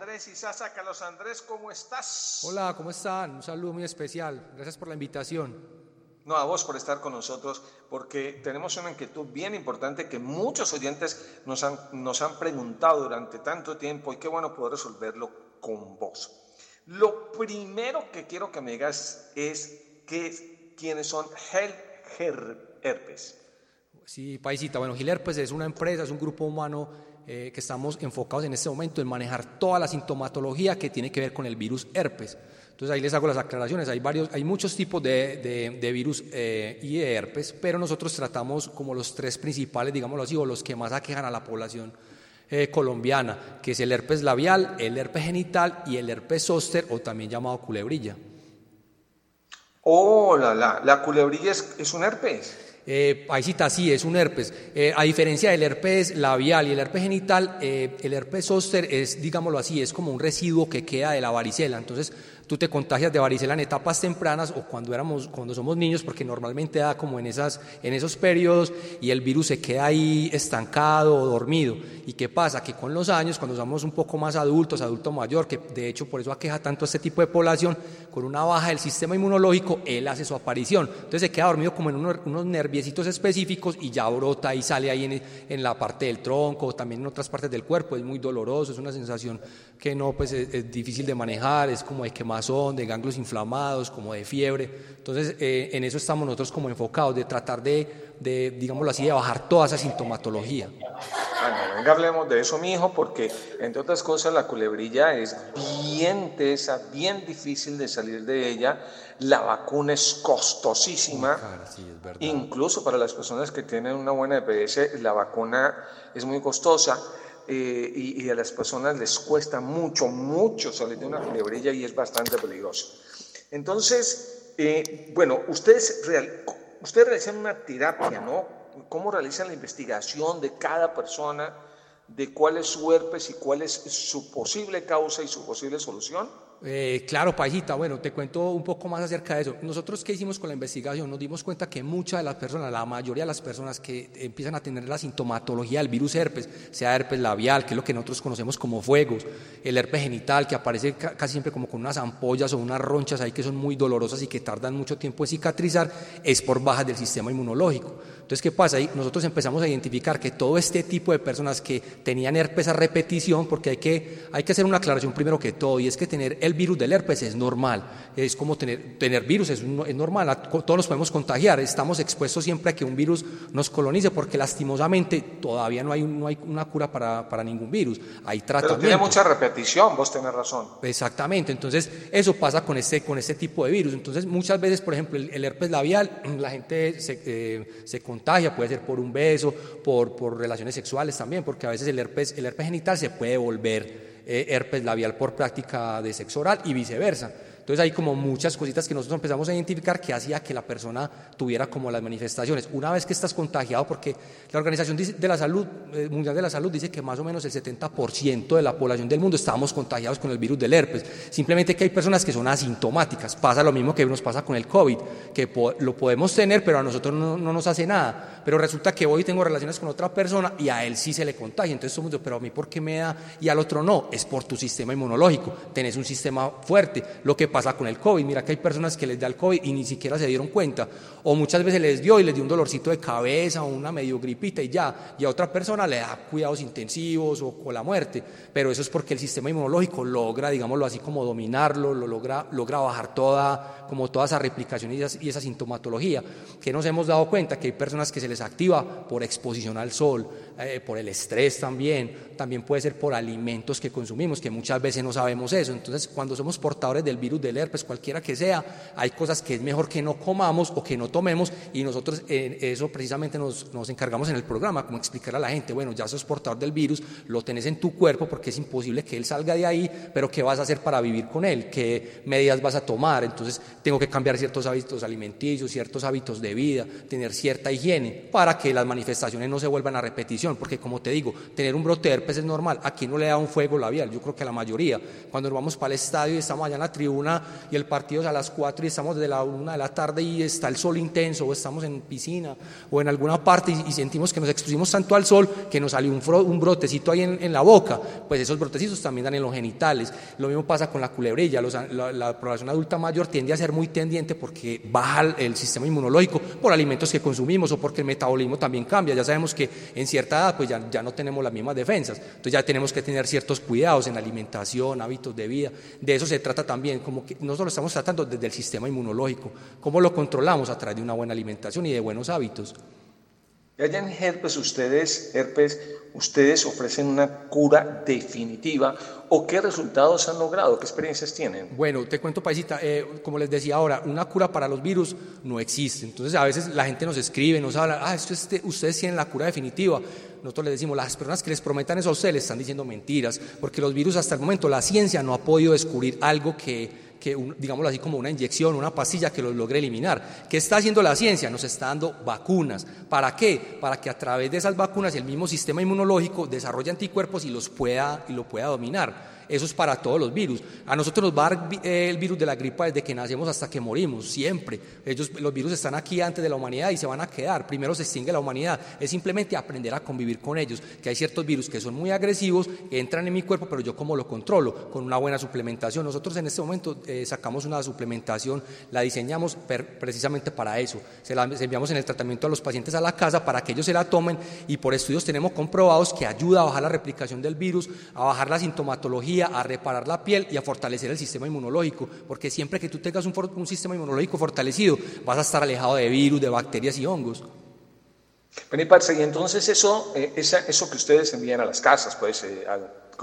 Andrés y Sasa. Carlos Andrés, ¿cómo estás? Hola, ¿cómo están? Un saludo muy especial. Gracias por la invitación. No, a vos por estar con nosotros, porque tenemos una inquietud bien importante que muchos oyentes nos han, nos han preguntado durante tanto tiempo y qué bueno poder resolverlo con vos. Lo primero que quiero que me digas es que, quiénes son Gel Herpes. Sí, Paisita. Bueno, Gilerpes es una empresa, es un grupo humano eh, que estamos enfocados en este momento en manejar toda la sintomatología que tiene que ver con el virus herpes. Entonces ahí les hago las aclaraciones. Hay, varios, hay muchos tipos de, de, virus eh, y de herpes, pero nosotros tratamos como los tres principales, digámoslo así, o los que más aquejan a la población eh, colombiana, que es el herpes labial, el herpes genital y el herpes zóster, o también llamado culebrilla. Oh, la, la, la culebrilla es, es un herpes. Eh, paisita, sí, es un herpes. Eh, a diferencia del herpes labial y el herpes genital, eh, el herpes zóster es, digámoslo así, es como un residuo que queda de la varicela. Entonces, tú te contagias de varicela en etapas tempranas o cuando éramos cuando somos niños porque normalmente da como en esas en esos periodos y el virus se queda ahí estancado o dormido. Y qué pasa que con los años cuando somos un poco más adultos adulto mayor que de hecho por eso aqueja tanto a este tipo de población con una baja del sistema inmunológico él hace su aparición. Entonces se queda dormido como en unos, unos nerviecitos específicos y ya brota y sale ahí en, en, la parte del tronco también en otras partes del cuerpo. Es muy doloroso es una sensación que no pues es, es difícil de manejar es como de quemar son de ganglios inflamados, como de fiebre. Entonces, eh, en eso estamos nosotros como enfocados, de tratar de, de, digámoslo así, de bajar toda esa sintomatología. Bueno, venga, hablemos de eso, mi hijo, porque entre otras cosas la culebrilla es bien tesa, bien difícil de salir de ella. La vacuna es costosísima. Incluso para las personas que tienen una buena EPS, la vacuna es muy costosa. Eh, y, a las personas les cuesta mucho, mucho salir de una culebrilla y es bastante peligroso. Entonces, eh, bueno, ustedes, real, ustedes realizan una terapia, ¿no? ¿Cómo realizan la investigación de cada persona, de cuál es su herpes y cuál es su posible causa y su posible solución? Eh, claro, Pajita, bueno, te cuento un poco más acerca de eso. Nosotros, ¿qué hicimos con la investigación? Nos dimos cuenta que muchas de las personas, la mayoría de las personas que empiezan a tener la sintomatología del virus herpes, sea herpes labial, que es lo que nosotros conocemos como fuegos, el herpes genital, que aparece casi siempre como con unas ampollas o unas ronchas ahí que son muy dolorosas y que tardan mucho tiempo en cicatrizar, es por bajas del sistema inmunológico. Entonces, ¿qué pasa? Ahí nosotros empezamos a identificar que todo este tipo de personas que tenían herpes a repetición, porque hay que, hay que hacer una aclaración primero que todo, y es que tener virus del herpes es normal, es como tener, tener virus, es, es normal, todos nos podemos contagiar, estamos expuestos siempre a que un virus nos colonice, porque lastimosamente todavía no hay, no hay una cura para, para ningún virus, hay tratamiento. Pero tiene mucha repetición, vos tenés razón. Exactamente, entonces eso pasa con este, con este tipo de virus, entonces muchas veces, por ejemplo, el, herpes labial, la gente se, eh, se contagia, puede ser por un beso, por, por relaciones sexuales también, porque a veces el herpes, el herpes genital se puede volver herpes labial por práctica de sexo oral y viceversa. Entonces hay como muchas cositas que nosotros empezamos a identificar que hacía que la persona tuviera como las manifestaciones. Una vez que estás contagiado, porque la Organización de la Salud, eh, Mundial de la Salud dice que más o menos el 70% de la población del mundo estamos contagiados con el virus del herpes. Simplemente que hay personas que son asintomáticas. Pasa lo mismo que nos pasa con el COVID, que lo podemos tener, pero a nosotros no, nos hace nada. Pero resulta que hoy tengo relaciones con otra persona y a él sí se le contagia. Entonces somos, pero a mí ¿por qué me da y al otro no? Es por tu sistema inmunológico. Tenés un sistema fuerte. Lo que pasa pasa con el COVID. Mira que hay personas que les da el COVID y ni siquiera se dieron cuenta. O muchas veces les dio y les dio un dolorcito de cabeza o una medio gripita y ya. Y a otra persona le da cuidados intensivos o con la muerte. Pero eso es porque el sistema inmunológico logra, digámoslo así, como dominarlo, lo logra, logra bajar toda, como toda esa replicación y y esa sintomatología. Que nos hemos dado cuenta que hay personas que se les activa por exposición al sol, eh, por el estrés también, también puede ser por alimentos que consumimos, que muchas veces no sabemos eso. Entonces, cuando somos portadores del virus de del herpes, cualquiera que sea, hay cosas que es mejor que no comamos o que no tomemos y nosotros en eso precisamente nos, nos encargamos en el programa, como explicar a la gente, bueno, ya sos portador del virus, lo tenés en tu cuerpo porque es imposible que él salga de ahí, pero ¿qué vas a hacer para vivir con él? ¿Qué medidas vas a tomar? Entonces tengo que cambiar ciertos hábitos alimenticios, ciertos hábitos de vida, tener cierta higiene para que las manifestaciones no se vuelvan a repetición, porque como te digo, tener un brote herpes herpes es normal. Aquí no le da un fuego labial, yo creo que la mayoría. Cuando nos vamos para el estadio y estamos allá en la tribuna y el partido es a las 4 y estamos desde la 1 de la tarde y está el sol intenso o estamos en piscina o en alguna parte y, sentimos que nos expusimos tanto al sol que nos salió un, un brotecito ahí en, la boca, pues esos brotecitos también dan en los genitales. Lo mismo pasa con la culebrilla. la, población adulta mayor tiende a ser muy tendiente porque baja el, sistema inmunológico por alimentos que consumimos o porque el metabolismo también cambia. Ya sabemos que en cierta edad pues ya, ya no tenemos las mismas defensas. Entonces ya tenemos que tener ciertos cuidados en alimentación, hábitos de vida. De eso se trata también, como que no solo estamos tratando desde el sistema inmunológico, cómo lo controlamos a través de una buena alimentación y de buenos hábitos. allá en herpes ustedes, herpes, ustedes ofrecen una cura definitiva o qué resultados han logrado, qué experiencias tienen? Bueno, te cuento, paisita, eh, como les decía ahora, una cura para los virus no existe. Entonces a veces la gente nos escribe, nos habla, ah, esto ustedes tienen la cura definitiva. Nosotros les decimos, las personas que les prometan eso a ustedes les están diciendo mentiras, porque los virus hasta el momento, la ciencia no ha podido descubrir algo que que digámoslo así como una inyección, una pastilla que los logre eliminar. ¿Qué está haciendo la ciencia? Nos está dando vacunas. ¿Para qué? Para que a través de esas vacunas el mismo sistema inmunológico desarrolle anticuerpos y los pueda y lo pueda dominar. Eso es para todos los virus. A nosotros nos va eh, el virus de la gripa desde que nacemos hasta que morimos, siempre. Ellos, los virus están aquí antes de la humanidad y se van a quedar. Primero se extingue la humanidad. Es simplemente aprender a convivir con ellos. Que hay ciertos virus que son muy agresivos, entran en mi cuerpo, pero yo cómo lo controlo con una buena suplementación. Nosotros en este momento eh, sacamos una suplementación, la diseñamos precisamente para eso. Se la enviamos en el tratamiento a los pacientes a la casa para que ellos se la tomen y por estudios tenemos comprobados que ayuda a bajar la replicación del virus, a bajar la sintomatología a reparar la piel y a fortalecer el sistema inmunológico, porque siempre que tú tengas un, sistema inmunológico fortalecido, vas a estar alejado de virus, de bacterias y hongos. Bueno, y parce, y entonces eso, eh, eso que ustedes envían a las casas, pues, eh,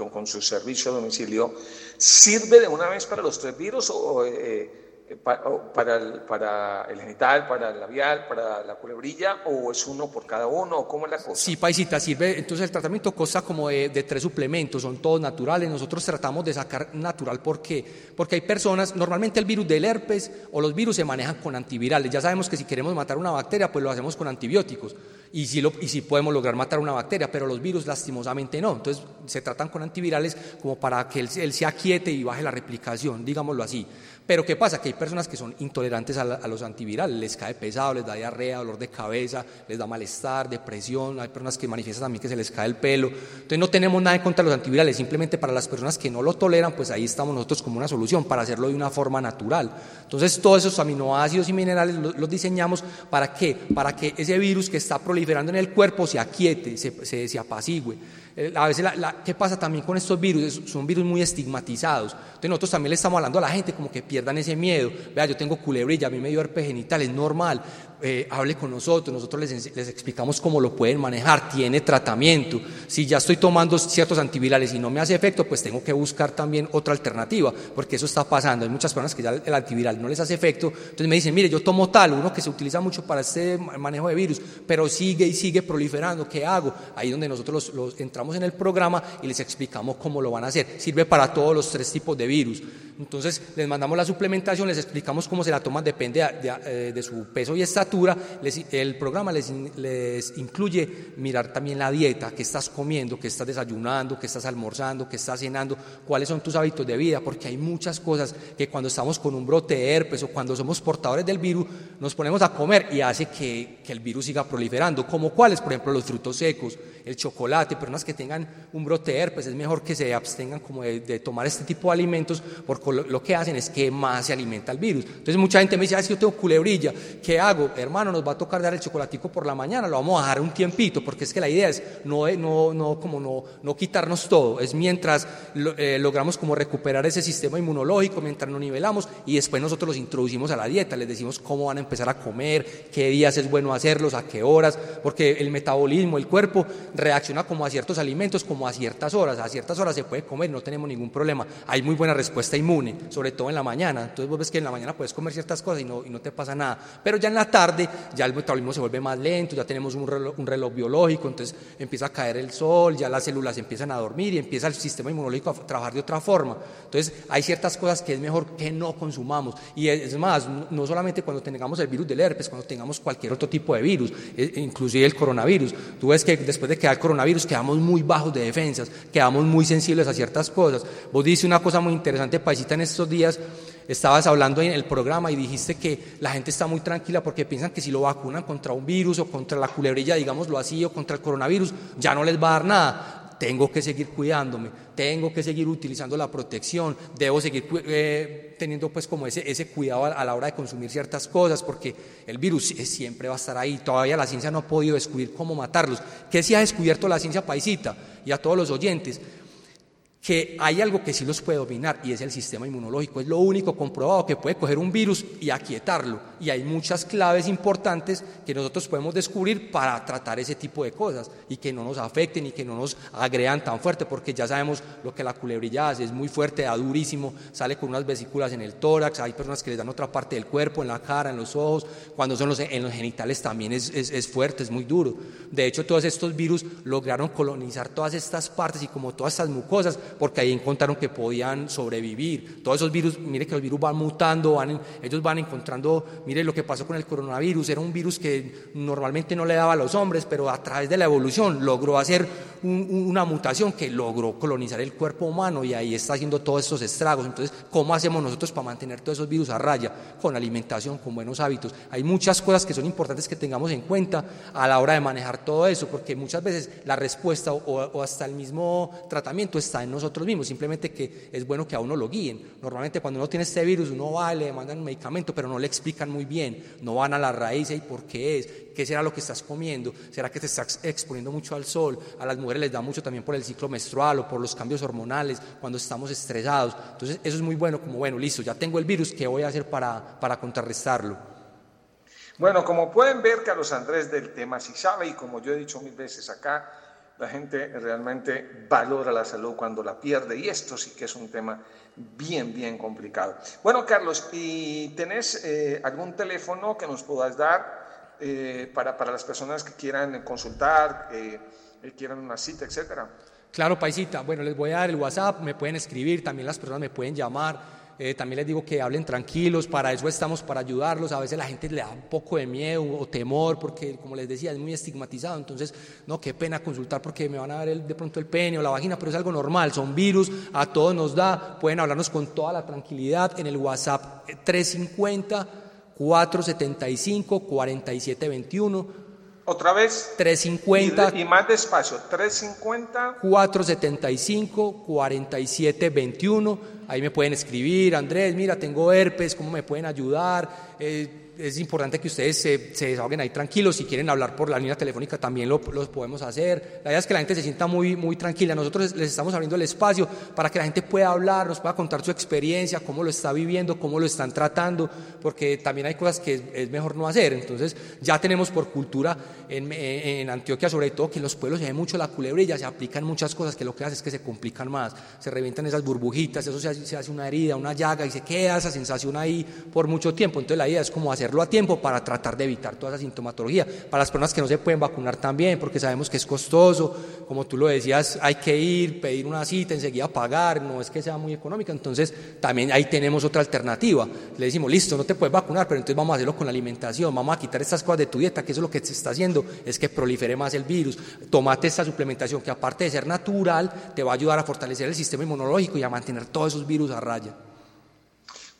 con, su servicio a domicilio, ¿sirve de una vez para los tres virus o... Eh, para el, para el genital, para el labial, para la culebrilla, o es uno por cada uno, o cómo es la cosa? Sí, paisita, sirve. Entonces el tratamiento consta como de, tres suplementos, son todos naturales. Nosotros tratamos de sacar natural, ¿por qué? Porque hay personas, normalmente el virus del herpes o los virus se manejan con antivirales. Ya sabemos que si queremos matar una bacteria, pues lo hacemos con antibióticos. Y si, lo, y si podemos lograr matar una bacteria, pero los virus lastimosamente no. Entonces se tratan con antivirales como para que él, él se aquiete y baje la replicación, digámoslo así. Pero ¿qué pasa? Que hay personas que son intolerantes a, los antivirales, les cae pesado, les da diarrea, dolor de cabeza, les da malestar, depresión, hay personas que manifiestan también que se les cae el pelo. Entonces no tenemos nada en contra de los antivirales, simplemente para las personas que no lo toleran, pues ahí estamos nosotros como una solución para hacerlo de una forma natural. Entonces todos esos aminoácidos y minerales los, diseñamos para qué? Para que ese virus que está proliferando en el cuerpo se aquiete, se, se, se apacigüe. Eh, a veces, ¿qué pasa también con estos virus? Son virus muy estigmatizados. Entonces nosotros también le estamos hablando a la gente como que pierdan ese miedo. Vea, yo tengo culebrilla, a mí me dio herpes genital, es normal. Eh, hable con nosotros, nosotros les, les, explicamos cómo lo pueden manejar, tiene tratamiento. Si ya estoy tomando ciertos antivirales y no me hace efecto, pues tengo que buscar también otra alternativa, porque eso está pasando. Hay muchas personas que ya el antiviral no les hace efecto, entonces me dicen, mire, yo tomo tal, uno que se utiliza mucho para este manejo de virus, pero sigue y sigue proliferando, ¿qué hago? Ahí donde nosotros los entramos en el programa y les explicamos cómo lo van a hacer. Sirve para todos los tres tipos de virus. Entonces les mandamos la suplementación, les explicamos cómo se la toman, depende de, eh, su peso y estatura. el programa les, les, incluye mirar también la dieta, qué estás comiendo, qué estás desayunando, qué estás almorzando, qué estás cenando, cuáles son tus hábitos de vida, porque hay muchas cosas que cuando estamos con un brote de herpes o cuando somos portadores del virus, nos ponemos a comer y hace que, que el virus siga proliferando, como cuáles, por ejemplo, los frutos secos, el chocolate, personas que tengan un brote de herpes, es mejor que se abstengan como de, tomar este tipo de alimentos porque lo, que hacen es que más se alimenta el virus. Entonces mucha gente me dice, ah, si yo tengo culebrilla, ¿qué hago? Hermano, nos va a tocar dar el chocolatico por la mañana, lo vamos a dejar un tiempito, porque es que la idea es no, no, no, como no, no quitarnos todo, es mientras eh, logramos como recuperar ese sistema inmunológico, mientras nos nivelamos y después nosotros los introducimos a la dieta, les decimos cómo van a empezar a comer, qué días es bueno hacerlos, a qué horas, porque el metabolismo, el cuerpo reacciona como a ciertos alimentos, como a ciertas horas, a ciertas horas se puede comer, no tenemos ningún problema, hay muy buena respuesta inmune sobre todo en la mañana. Entonces vos ves que en la mañana puedes comer ciertas cosas y no, y no te pasa nada. Pero ya en la tarde ya el metabolismo se vuelve más lento, ya tenemos un reloj, un reloj biológico, entonces empieza a caer el sol, ya las células empiezan a dormir y empieza el sistema inmunológico a trabajar de otra forma. Entonces hay ciertas cosas que es mejor que no consumamos. Y es más, no solamente cuando tengamos el virus del herpes, cuando tengamos cualquier otro tipo de virus, e, inclusive el coronavirus. Tú ves que después de que el coronavirus quedamos muy bajos de defensas, quedamos muy sensibles a ciertas cosas. Vos dices una cosa muy interesante, Paisita, en estos días estabas hablando en el programa y dijiste que la gente está muy tranquila porque piensan que si lo vacunan contra un virus o contra la culebrilla, digámoslo así, o contra el coronavirus, ya no les va a dar nada tengo que seguir cuidándome, tengo que seguir utilizando la protección, debo seguir eh, teniendo pues como ese, ese cuidado a, la hora de consumir ciertas cosas, porque el virus siempre va a estar ahí, todavía la ciencia no ha podido descubrir cómo matarlos. ¿Qué se ha descubierto la ciencia paisita? Y a todos los oyentes, que hay algo que sí los puede dominar y es el sistema inmunológico. Es lo único comprobado que puede coger un virus y aquietarlo. Y hay muchas claves importantes que nosotros podemos descubrir para tratar ese tipo de cosas y que no nos afecten y que no nos agregan tan fuerte, porque ya sabemos lo que la culebrilla hace, es muy fuerte, da durísimo, sale con unas vesículas en el tórax, hay personas que les dan otra parte del cuerpo, en la cara, en los ojos, cuando son los, en los genitales también es, es, es fuerte, es muy duro. De hecho, todos estos virus lograron colonizar todas estas partes y como todas estas mucosas, porque ahí encontraron que podían sobrevivir. Todos esos virus, mire que los virus van mutando, ellos van encontrando, mire lo que pasó con el coronavirus, era un virus que normalmente no le daba a los hombres, pero a través de la evolución logró hacer una mutación que logró colonizar el cuerpo humano y ahí está haciendo todos estos estragos. Entonces, ¿cómo hacemos nosotros para mantener todos esos virus a raya? Con alimentación, con buenos hábitos. Hay muchas cosas que son importantes que tengamos en cuenta a la hora de manejar todo eso, porque muchas veces la respuesta o, hasta el mismo tratamiento está en nosotros mismos, simplemente que es bueno que a uno lo guíen. Normalmente cuando uno tiene este virus, uno va, le mandan un medicamento, pero no le explican muy bien, no van a la raíz y por qué es, qué será lo que estás comiendo, será que te estás exponiendo mucho al sol, a las mujeres les da mucho también por el ciclo menstrual o por los cambios hormonales, cuando estamos estresados. Entonces eso es muy bueno, como bueno, listo, ya tengo el virus, ¿qué voy a hacer para, para contrarrestarlo? Bueno, como pueden ver, Carlos Andrés del tema sí sabe y como yo he dicho mil veces acá, la gente realmente valora la salud cuando la pierde y esto sí que es un tema bien, bien complicado. Bueno, Carlos, ¿y tenés eh, algún teléfono que nos puedas dar eh, para, para, las personas que quieran consultar? Eh, quieran una cita, etcétera. Claro, paisita. Bueno, les voy a dar el WhatsApp, me pueden escribir, también las personas me pueden llamar. Eh, también les digo que hablen tranquilos, para eso estamos, para ayudarlos. A veces la gente le da un poco de miedo o temor, porque como les decía, es muy estigmatizado. Entonces, no, qué pena consultar porque me van a ver de pronto el pene o la vagina, pero es algo normal, son virus, a todos nos da. Pueden hablarnos con toda la tranquilidad en el WhatsApp 350 475 4721 otra vez. 350. Y, más despacio. 350. 475 4721. Ahí me pueden escribir, Andrés, mira, tengo herpes, ¿cómo me pueden ayudar? Eh, es importante que ustedes se, se, desahoguen ahí tranquilos. Si quieren hablar por la línea telefónica también lo, podemos hacer. La idea es que la gente se sienta muy, muy tranquila. Nosotros les estamos abriendo el espacio para que la gente pueda hablar, nos pueda contar su experiencia, cómo lo está viviendo, cómo lo están tratando, porque también hay cosas que es, mejor no hacer. Entonces ya tenemos por cultura en, en, Antioquia sobre todo que en los pueblos se ve mucho la culebrilla, se aplican muchas cosas que lo que hace es que se complican más, se revientan esas burbujitas, eso se hace, se hace una herida, una llaga y se queda esa sensación ahí por mucho tiempo. Entonces la idea es como hacer a tiempo para tratar de evitar toda esa sintomatología. Para las personas que no se pueden vacunar también, porque sabemos que es costoso, como tú lo decías, hay que ir, pedir una cita, enseguida pagar, no es que sea muy económica, entonces también ahí tenemos otra alternativa. Le decimos, listo, no te puedes vacunar, pero entonces vamos a hacerlo con la alimentación, vamos a quitar estas cosas de tu dieta, que eso es lo que se está haciendo, es que prolifere más el virus. Tomate esta suplementación que aparte de ser natural, te va a ayudar a fortalecer el sistema inmunológico y a mantener todos esos virus a raya.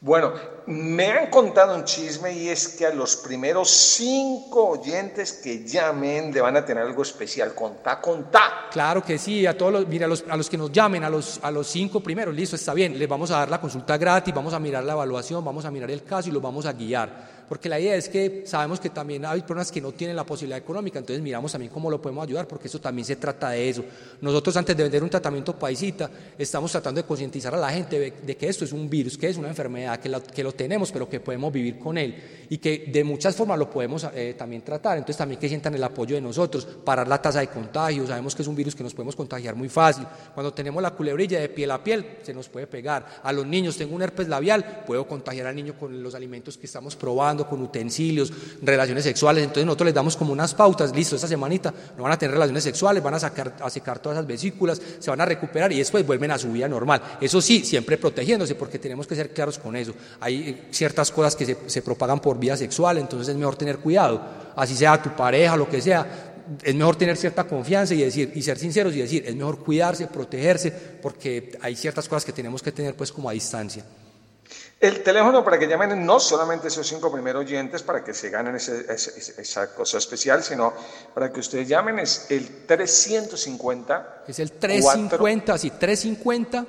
Bueno, me han contado un chisme y es que a los primeros cinco oyentes que llamen le van a tener algo especial. Contá, contá. Claro que sí, a todos los, mira, a los, a los que nos llamen, a los, a los cinco primeros, listo, está bien, les vamos a dar la consulta gratis, vamos a mirar la evaluación, vamos a mirar el caso y los vamos a guiar porque la idea es que sabemos que también hay personas que no tienen la posibilidad económica, entonces miramos también cómo lo podemos ayudar, porque eso también se trata de eso. Nosotros antes de vender un tratamiento paisita, estamos tratando de concientizar a la gente de, que esto es un virus, que es una enfermedad, que, lo tenemos, pero que podemos vivir con él y que de muchas formas lo podemos eh, también tratar, entonces también que sientan el apoyo de nosotros, parar la tasa de contagio, sabemos que es un virus que nos podemos contagiar muy fácil, cuando tenemos la culebrilla de piel a piel, se nos puede pegar, a los niños, tengo un herpes labial, puedo contagiar al niño con los alimentos que estamos probando, con utensilios, relaciones sexuales, entonces nosotros les damos como unas pautas, listo, esta semanita no van a tener relaciones sexuales, van a, sacar, a secar todas esas vesículas, se van a recuperar y después vuelven a su vida normal. Eso sí, siempre protegiéndose, porque tenemos que ser claros con eso. Hay eh, ciertas cosas que se, se propagan por vía sexual, entonces es mejor tener cuidado, así sea tu pareja, lo que sea, es mejor tener cierta confianza y decir y ser sinceros y decir es mejor cuidarse protegerse porque hay ciertas cosas que tenemos que tener pues como a distancia el teléfono para que llamen no solamente esos cinco primeros oyentes para que se ganen esa cosa especial, sino para que ustedes llamen es el 350. Es el 350, sí, 350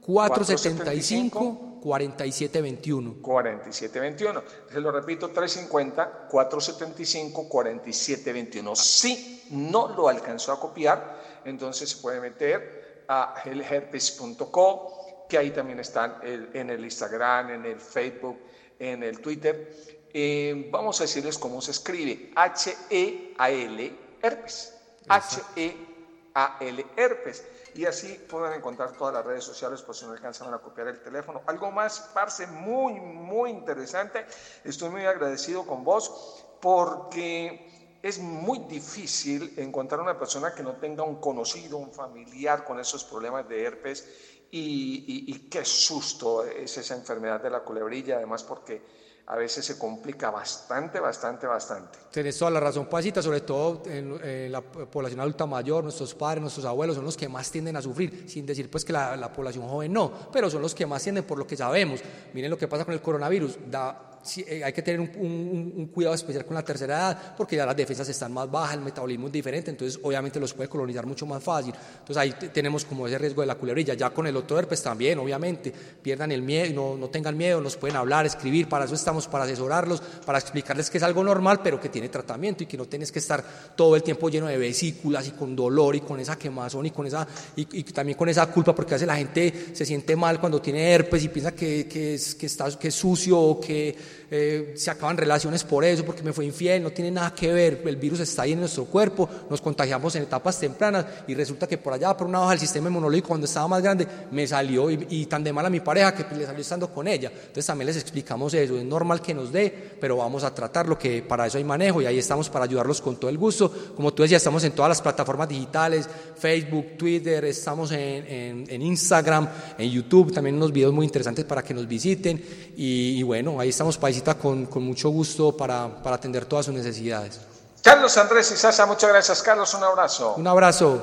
475 4721. 4721. Se lo repito, 350 475 4721. Si no lo alcanzó a copiar, entonces se puede meter a helherpes.co que ahí también están en el Instagram, en el Facebook, en el Twitter. Eh, vamos a decirles cómo se escribe. H-E-A-L, herpes. H-E-A-L, herpes. Y así pueden encontrar todas las redes sociales por si no alcanzan a copiar el teléfono. Algo más, Parce, muy, muy interesante. Estoy muy agradecido con vos porque es muy difícil encontrar una persona que no tenga un conocido, un familiar con esos problemas de herpes y, qué susto es esa enfermedad de la culebrilla, además porque a veces se complica bastante, bastante, bastante. Tienes toda la razón, Pasita, sobre todo en, la población adulta mayor, nuestros padres, nuestros abuelos son los que más tienden a sufrir, sin decir pues que la, la población joven no, pero son los que más tienden por lo que sabemos. Miren lo que pasa con el coronavirus, da eh, hay que tener un, cuidado especial con la tercera edad, porque ya las defensas están más bajas, el metabolismo es diferente, entonces obviamente los puede colonizar mucho más fácil. Entonces ahí tenemos como ese riesgo de la culebrilla. Ya con el otro herpes también, obviamente, pierdan el miedo, no, no tengan miedo, nos pueden hablar, escribir, para eso estamos, para asesorarlos, para explicarles que es algo normal, pero que tiene tratamiento y que no tienes que estar todo el tiempo lleno de vesículas y con dolor y con esa quemazón y con esa y, también con esa culpa, porque a veces la gente se siente mal cuando tiene herpes y piensa que, que, es, que, está, que es sucio o que eh, se acaban relaciones por eso, porque me fue infiel, no tiene nada que ver, el virus está ahí en nuestro cuerpo, nos contagiamos en etapas tempranas y resulta que por allá, por una hoja del sistema inmunológico, cuando estaba más grande, me salió y, tan de mal a mi pareja que le salió estando con ella. Entonces también les explicamos eso, es normal que nos dé, pero vamos a tratarlo, que para eso hay manejo y ahí estamos para ayudarlos con todo el gusto. Como tú decías, estamos en todas las plataformas digitales, Facebook, Twitter, estamos en, Instagram, en YouTube, también unos videos muy interesantes para que nos visiten y bueno, ahí estamos países con, con mucho gusto para, para, atender todas sus necesidades. Carlos Andrés y Sasa, muchas gracias. Carlos, un abrazo. Un abrazo.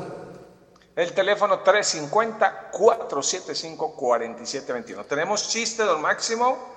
El teléfono 350-475-4721. ¿Tenemos chiste, don Máximo?